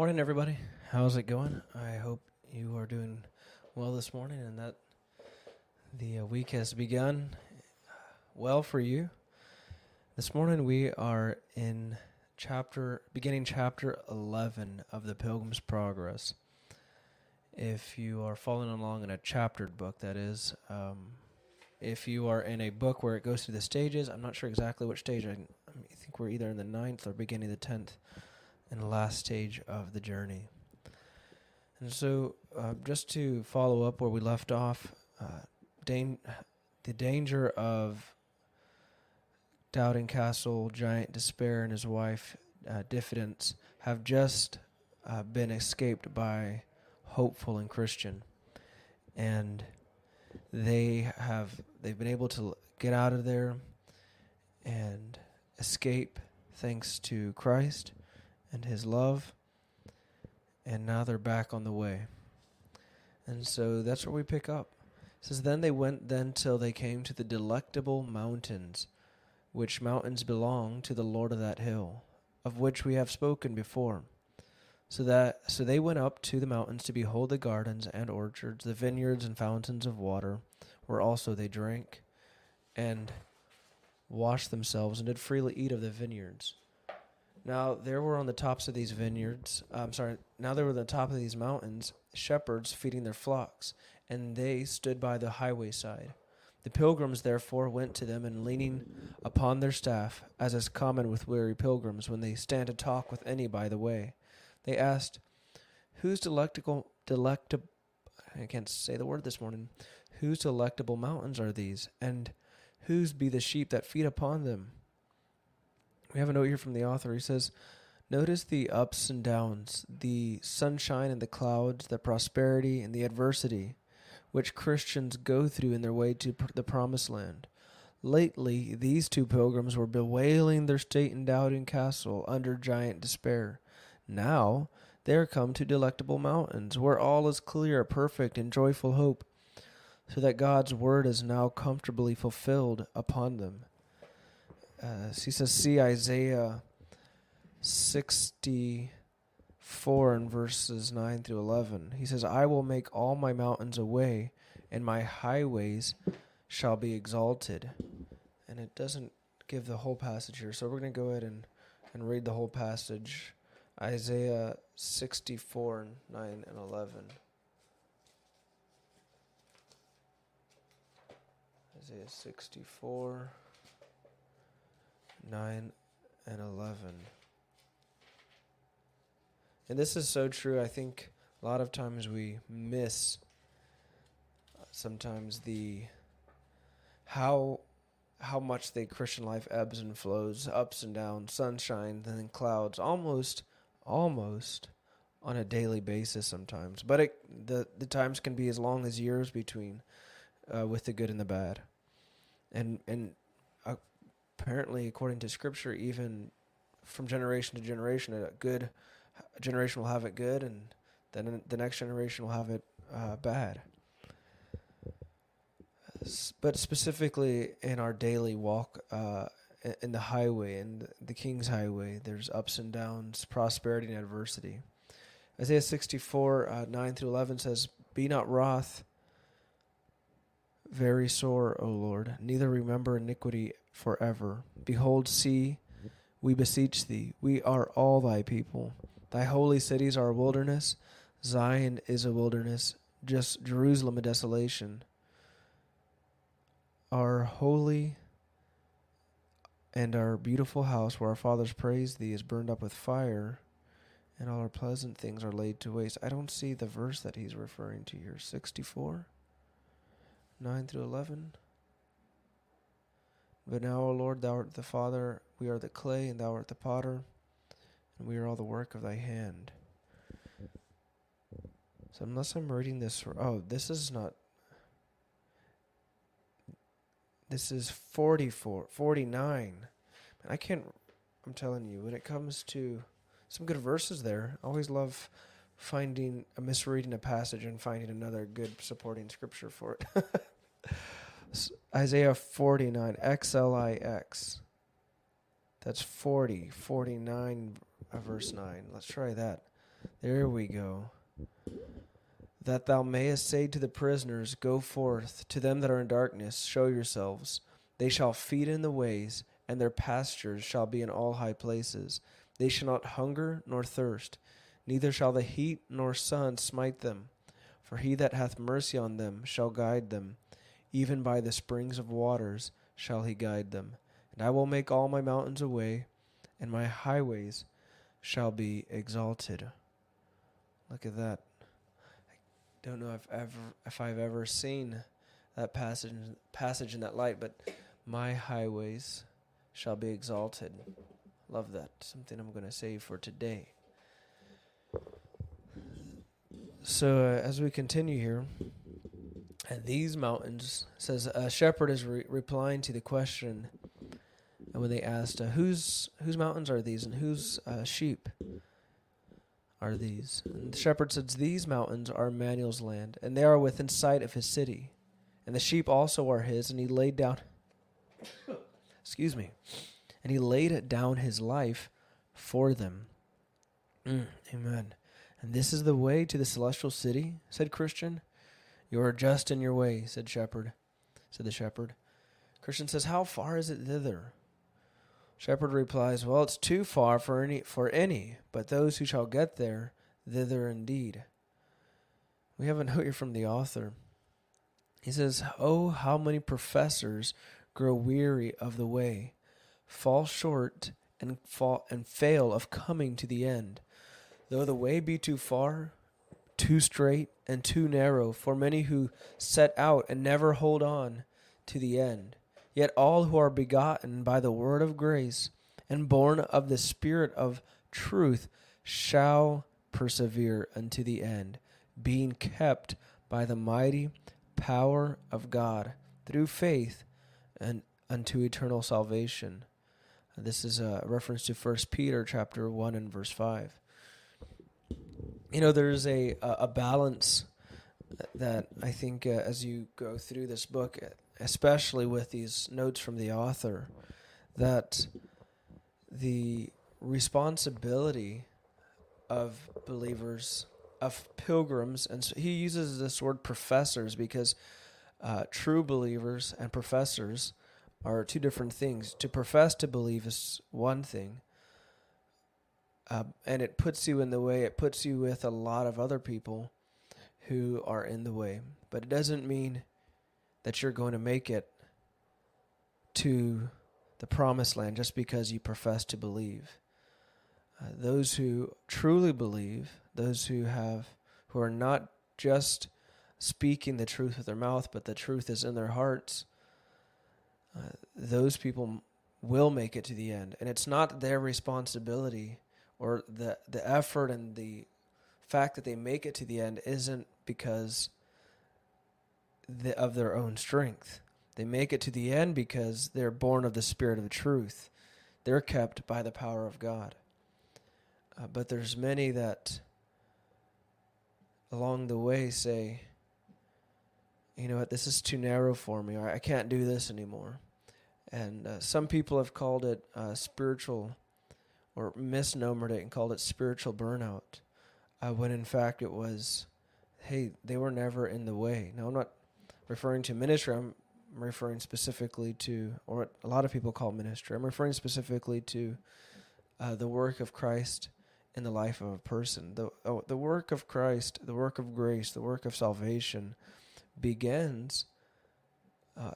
Morning, everybody. How's it going? I hope you are doing well this morning and that the uh, week has begun well for you. This morning we are in chapter beginning chapter 11 of the Pilgrim's Progress. If you are following along in a chaptered book, that is, um, if you are in a book where it goes through the stages, I'm not sure exactly which stage. I, I think we're either in the ninth or beginning of the tenth and the last stage of the journey. And so, uh, just to follow up where we left off, uh, dan- the danger of Doubting Castle, Giant Despair, and his wife, uh, Diffidence, have just uh, been escaped by Hopeful and Christian. And they have they've been able to get out of there and escape thanks to Christ and his love. And now they're back on the way. And so that's where we pick up. It says, Then they went then till they came to the delectable mountains, which mountains belong to the Lord of that hill, of which we have spoken before. So that so they went up to the mountains to behold the gardens and orchards, the vineyards and fountains of water, where also they drank, and washed themselves, and did freely eat of the vineyards. Now there were on the tops of these vineyards, I'm sorry, now there were on the top of these mountains shepherds feeding their flocks, and they stood by the highway side. The pilgrims therefore went to them, and leaning upon their staff, as is common with weary pilgrims when they stand to talk with any by the way, they asked, Whose delectable, delectable, I can't say the word this morning, whose delectable mountains are these, and whose be the sheep that feed upon them? We have a note here from the author. He says, Notice the ups and downs, the sunshine and the clouds, the prosperity and the adversity which Christians go through in their way to pr- the promised land. Lately, these two pilgrims were bewailing their state in Doubting Castle under giant despair. Now, they are come to delectable mountains, where all is clear, perfect, and joyful hope, so that God's word is now comfortably fulfilled upon them. Uh, he says, see Isaiah 64 and verses 9 through 11. He says, I will make all my mountains a way, and my highways shall be exalted. And it doesn't give the whole passage here, so we're going to go ahead and, and read the whole passage. Isaiah 64, 9 and 11. Isaiah 64. 9 and 11. And this is so true. I think a lot of times we miss uh, sometimes the how how much the Christian life ebbs and flows, ups and downs, sunshine, then clouds, almost almost on a daily basis sometimes. But it, the the times can be as long as years between uh, with the good and the bad. And and apparently, according to Scripture, even from generation to generation, a good generation will have it good, and then the next generation will have it uh, bad. But specifically in our daily walk uh, in the highway, in the King's Highway, there's ups and downs, prosperity and adversity. Isaiah 64, uh, 9 through 11 says, Be not wroth, very sore, O Lord, neither remember iniquity forever. Behold, see, we beseech thee, we are all thy people. Thy holy cities are a wilderness, Zion is a wilderness, just Jerusalem a desolation. Our holy and our beautiful house where our fathers praised thee is burned up with fire, and all our pleasant things are laid to waste. I don't see the verse that he's referring to here. 64? 9 through 11? But now, O Lord, thou art the Father, we are the clay, and thou art the potter, and we are all the work of thy hand. So, unless I'm reading this, oh, this is not. This is 44, 49. I can't, I'm telling you, when it comes to some good verses there, I always love finding, a misreading a passage and finding another good supporting scripture for it. Isaiah 49, XLIX. That's 40, 49, uh, verse 9. Let's try that. There we go. That thou mayest say to the prisoners, Go forth. To them that are in darkness, show yourselves. They shall feed in the ways, and their pastures shall be in all high places. They shall not hunger nor thirst, neither shall the heat nor sun smite them. For he that hath mercy on them shall guide them, even by the springs of waters shall he guide them. And I will make all my mountains a way, and my highways shall be exalted. Look at that. I don't know if ever if I've ever seen that passage passage in that light, but my highways shall be exalted. Love that. Something I'm going to say for today. So uh, as we continue here, these mountains says a shepherd is re- replying to the question and when they asked uh, whose whose mountains are these and whose uh, sheep are these? And the shepherd says these mountains are Emmanuel's land and they are within sight of his city and the sheep also are his. And he laid down excuse me and he laid down his life for them. Mm, amen and this is the way to the celestial city, said Christian. You are just in your way, said Shepherd. Said the shepherd. Christian says, How far is it thither? Shepherd replies, Well, it's too far for any for any, but those who shall get there, thither indeed. We have a note here from the author. He says, Oh, how many professors grow weary of the way, fall short and fall and fail of coming to the end. Though the way be too far, too straight, and too narrow for many who set out and never hold on to the end, yet all who are begotten by the word of grace and born of the Spirit of truth shall persevere unto the end, being kept by the mighty power of God through faith and unto eternal salvation. This is a reference to First Peter chapter 1 and verse 5 you know, there's a a balance that I think uh, as you go through this book, especially with these notes from the author, that the responsibility of believers, of pilgrims, and so he uses this word professors because uh, true believers and professors are two different things. To profess to believe is one thing, uh, and it puts you in the way. It puts you with a lot of other people who are in the way. But it doesn't mean that you're going to make it to the promised land just because you profess to believe. Uh, those who truly believe, those who have, who are not just speaking the truth with their mouth, but the truth is in their hearts, uh, those people will make it to the end. And it's not their responsibility or the the effort and the fact that they make it to the end isn't because the, of their own strength. They make it to the end because they're born of the spirit of truth. They're kept by the power of God. Uh, but there's many that along the way say, you know what, this is too narrow for me, or I can't do this anymore. And uh, some people have called it uh, spiritual or misnomered it and called it spiritual burnout, uh, when in fact it was, hey, they were never in the way. Now, I'm not referring to ministry, I'm referring specifically to, or what a lot of people call ministry, I'm referring specifically to uh, the work of Christ in the life of a person. The, oh, the work of Christ, the work of grace, the work of salvation begins uh,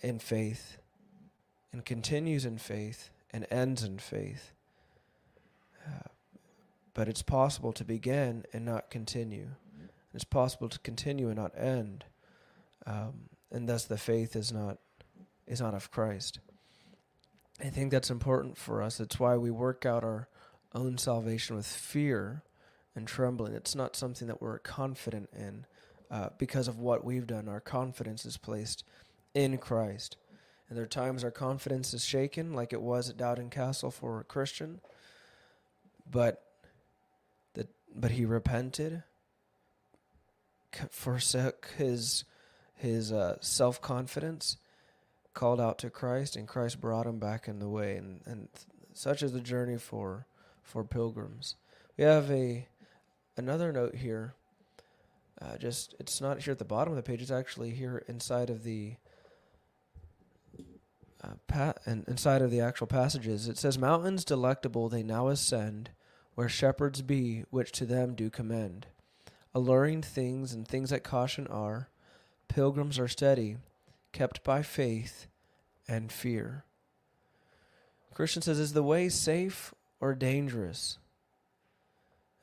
in faith and continues in faith and ends in faith but it's possible to begin and not continue. It's possible to continue and not end, um, and thus the faith is not is not of Christ. I think that's important for us. That's why we work out our own salvation with fear and trembling. It's not something that we're confident in uh, because of what we've done. Our confidence is placed in Christ. And there are times our confidence is shaken, like it was at Doubting Castle for a Christian. But but he repented, forsook his his uh, self confidence, called out to Christ, and Christ brought him back in the way. And and such is the journey for for pilgrims. We have a another note here. Uh, just it's not here at the bottom of the page. It's actually here inside of the uh, pa- and inside of the actual passages. It says, "Mountains delectable they now ascend, where shepherds be, which to them do commend. Alluring things and things that caution are, pilgrims are steady, kept by faith and fear." Christian says, "Is the way safe or dangerous?"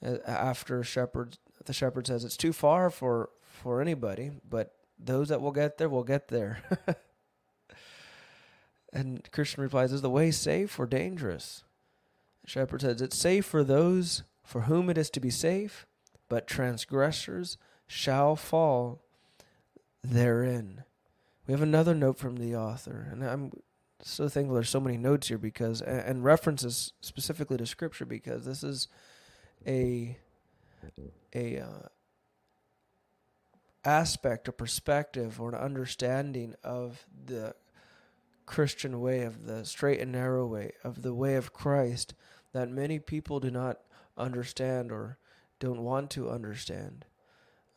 After shepherd, the shepherd says, "It's too far for for anybody, but those that will get there will get there." And Christian replies, Is the way safe or dangerous? Shepherd says, It's safe for those for whom it is to be safe, but transgressors shall fall therein. We have another note from the author, and I'm so thankful there's so many notes here because and references specifically to scripture because this is a a uh, aspect or perspective or an understanding of the Christian way, of the straight and narrow way, of the way of Christ that many people do not understand or don't want to understand.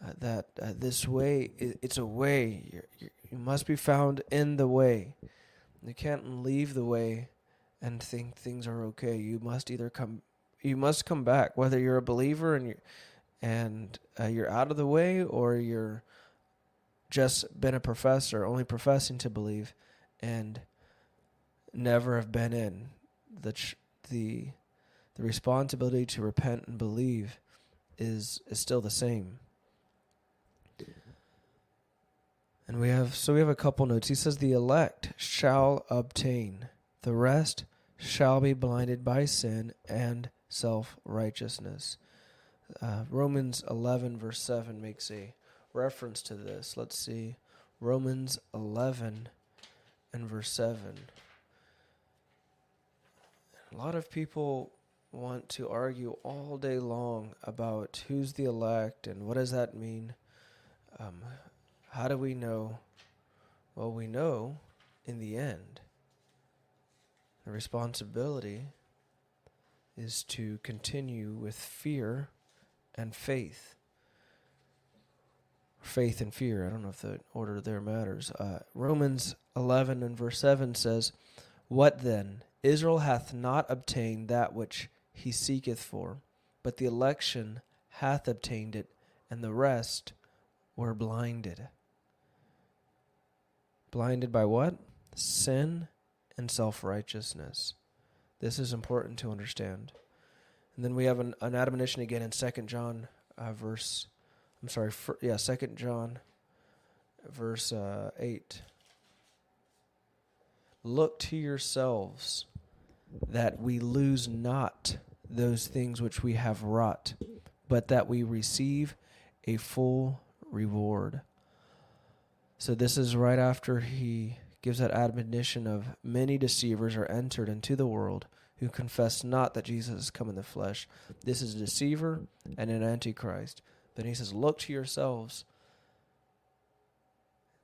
Uh, that uh, this way, it's a way. You're, you must be found in the way. You can't leave the way and think things are okay. You must either come, you must come back, whether you're a believer and you're, and uh, you're out of the way or you're just been a professor, only professing to believe and never have been in the the the responsibility to repent and believe is is still the same. And we have so we have a couple notes. He says the elect shall obtain, the rest shall be blinded by sin and self righteousness. Uh, Romans 11 verse 7 makes a reference to this. Let's see. Romans 11 and verse 7. A lot of people want to argue all day long about who's the elect and what does that mean. Um, how do we know? Well, we know in the end, the responsibility is to continue with fear and faith faith and fear. I don't know if the order there matters. Uh, Romans 11 and verse 7 says, What then? Israel hath not obtained that which he seeketh for, but the election hath obtained it, and the rest were blinded. Blinded by what? Sin and self righteousness. This is important to understand. And then we have an, an admonition again in Second John, uh, verse I'm sorry, for, yeah, Second John, verse uh, eight. Look to yourselves that we lose not those things which we have wrought, but that we receive a full reward. So this is right after he gives that admonition of many deceivers are entered into the world who confess not that Jesus has come in the flesh. This is a deceiver and an antichrist. Then he says, Look to yourselves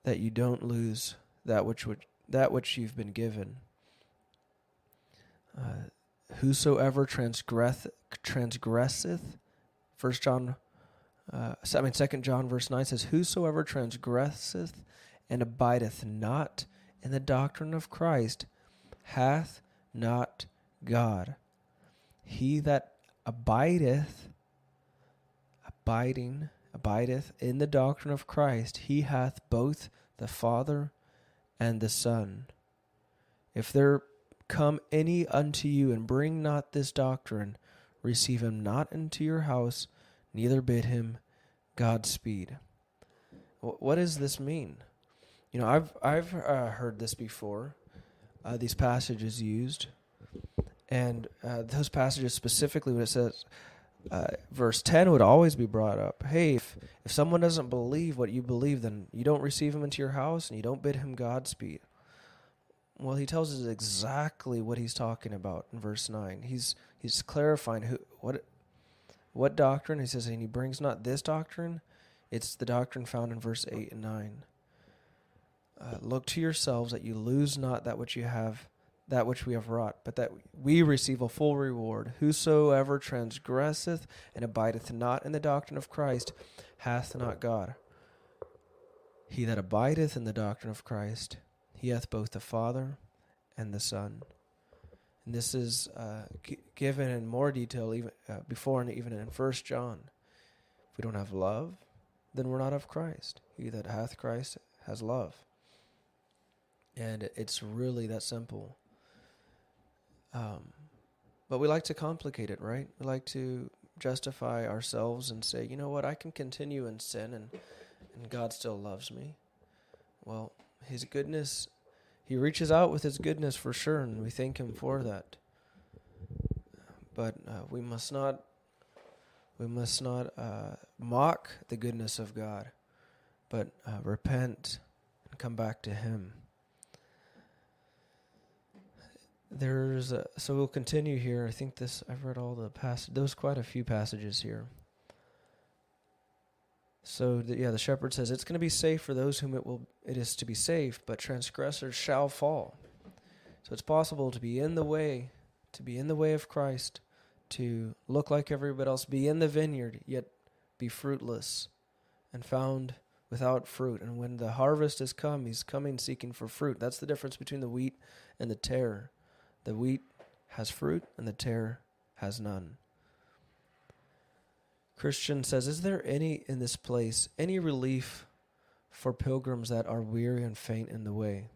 that you don't lose that which that which you've been given. Uh, whosoever transgress, transgresseth, First John, uh, I mean Second John verse nine says, Whosoever transgresseth and abideth not in the doctrine of Christ hath not God. He that abideth abiding abideth in the doctrine of Christ, he hath both the Father and the Son. If there come any unto you and bring not this doctrine, receive him not into your house, neither bid him Godspeed. What does this mean? You know, I've I've uh, heard this before. Uh, these passages used, and uh, those passages specifically when it says, uh, verse 10 would always be brought up. Hey, if, if someone doesn't believe what you believe, then you don't receive him into your house and you don't bid him Godspeed. Well, he tells us exactly what he's talking about in verse 9. He's he's clarifying who what what doctrine he says and he brings not this doctrine, it's the doctrine found in verse 8 and 9. Uh, look to yourselves that you lose not that which you have that which we have wrought, but that we receive a full reward. Whosoever transgresseth and abideth not in the doctrine of Christ hath not God. He that abideth in the doctrine of Christ, he hath both the Father and the Son. And this is uh, g- given in more detail even uh, before and even in First John. If we don't have love, then we're not of Christ. He that hath Christ has love. And it's really that simple. Um, but we like to complicate it, right? We like to justify ourselves and say, you know what, I can continue in sin and, and God still loves me. Well, His goodness, He reaches out with His goodness for sure, and we thank Him for that. But uh, we must not. We must not uh, mock the goodness of God, but uh, repent and come back to Him there's a, so we'll continue here. I think this I've read all the past. There's quite a few passages here. So the, yeah, the shepherd says it's going to be safe for those whom it will it is to be safe, but transgressors shall fall. So it's possible to be in the way, to be in the way of Christ, to look like everybody else, be in the vineyard, yet be fruitless and found without fruit. And when the harvest has come, he's coming seeking for fruit. That's the difference between the wheat and the tare. The wheat has fruit and the tare has none. Christian says, Is there any in this place, any relief for pilgrims that are weary and faint in the way?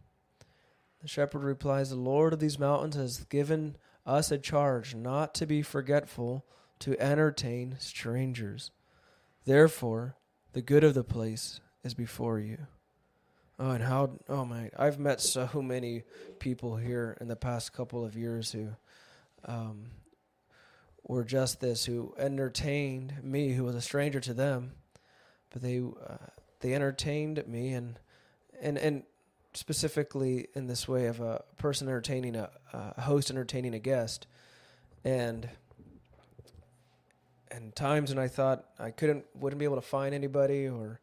The shepherd replies, The Lord of these mountains has given us a charge not to be forgetful to entertain strangers. Therefore, the good of the place is before you. Oh, and how? Oh my! I've met so many people here in the past couple of years who um, were just this, who entertained me, who was a stranger to them, but they uh, they entertained me, and and and specifically in this way of a person entertaining a, a host entertaining a guest, and and times when I thought I couldn't wouldn't be able to find anybody or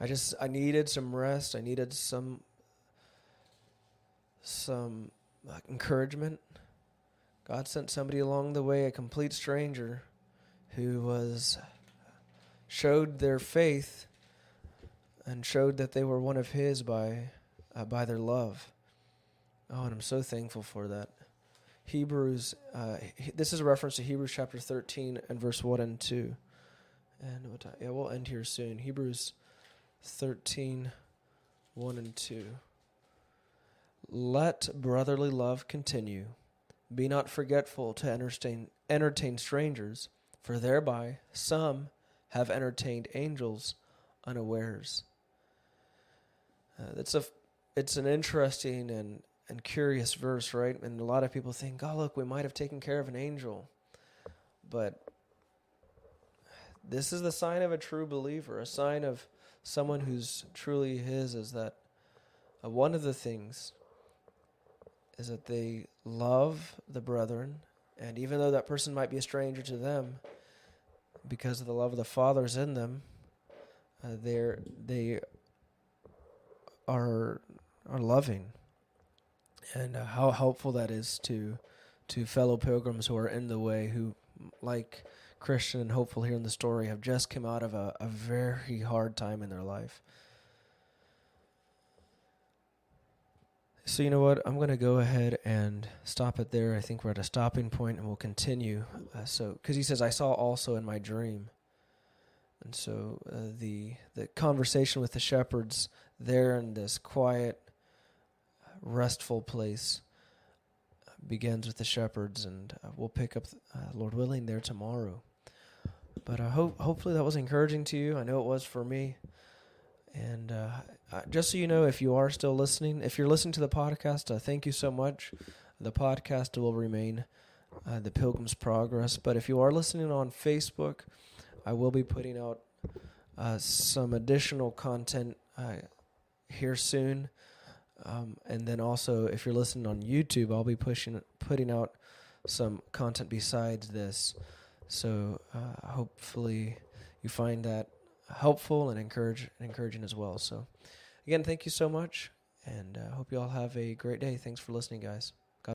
I just I needed some rest. I needed some some like, encouragement. God sent somebody along the way, a complete stranger, who was showed their faith and showed that they were one of His by uh, by their love. Oh, and I'm so thankful for that. Hebrews, uh, he, this is a reference to Hebrews chapter 13 and verse 1 and 2. And what, yeah, we'll end here soon. Hebrews 13, 1 and 2. Let brotherly love continue. Be not forgetful to entertain, entertain strangers, for thereby some have entertained angels unawares. Uh, it's a it's an interesting and, and curious verse, right? And a lot of people think, oh, look, we might have taken care of an angel. But this is the sign of a true believer, a sign of someone who's truly his is that uh, one of the things is that they love the brethren, and even though that person might be a stranger to them, because of the love of the Father's in them, uh, they're they are are loving, and uh, how helpful that is to to fellow pilgrims who are in the way, who like Christian and hopeful here in the story have just come out of a, a very hard time in their life. So, you know what? I'm going to go ahead and stop it there. I think we're at a stopping point and we'll continue. Uh, so, because he says, I saw also in my dream. And so uh, the the conversation with the shepherds there in this quiet, restful place begins with the shepherds, and uh, we'll pick up, uh, Lord willing, there tomorrow. But I hope hopefully that was encouraging to you. I know it was for me. And uh, just so you know, if you are still listening, if you're listening to the podcast, uh, thank you so much. The podcast will remain uh, the Pilgrim's Progress. But if you are listening on Facebook, I will be putting out uh, some additional content uh, here soon. Um, and then also, if you're listening on YouTube, I'll be pushing putting out some content besides this. So uh, hopefully you find that helpful and encourage encouraging as well. So again, thank you so much, and I uh, hope you all have a great day. Thanks for listening, guys.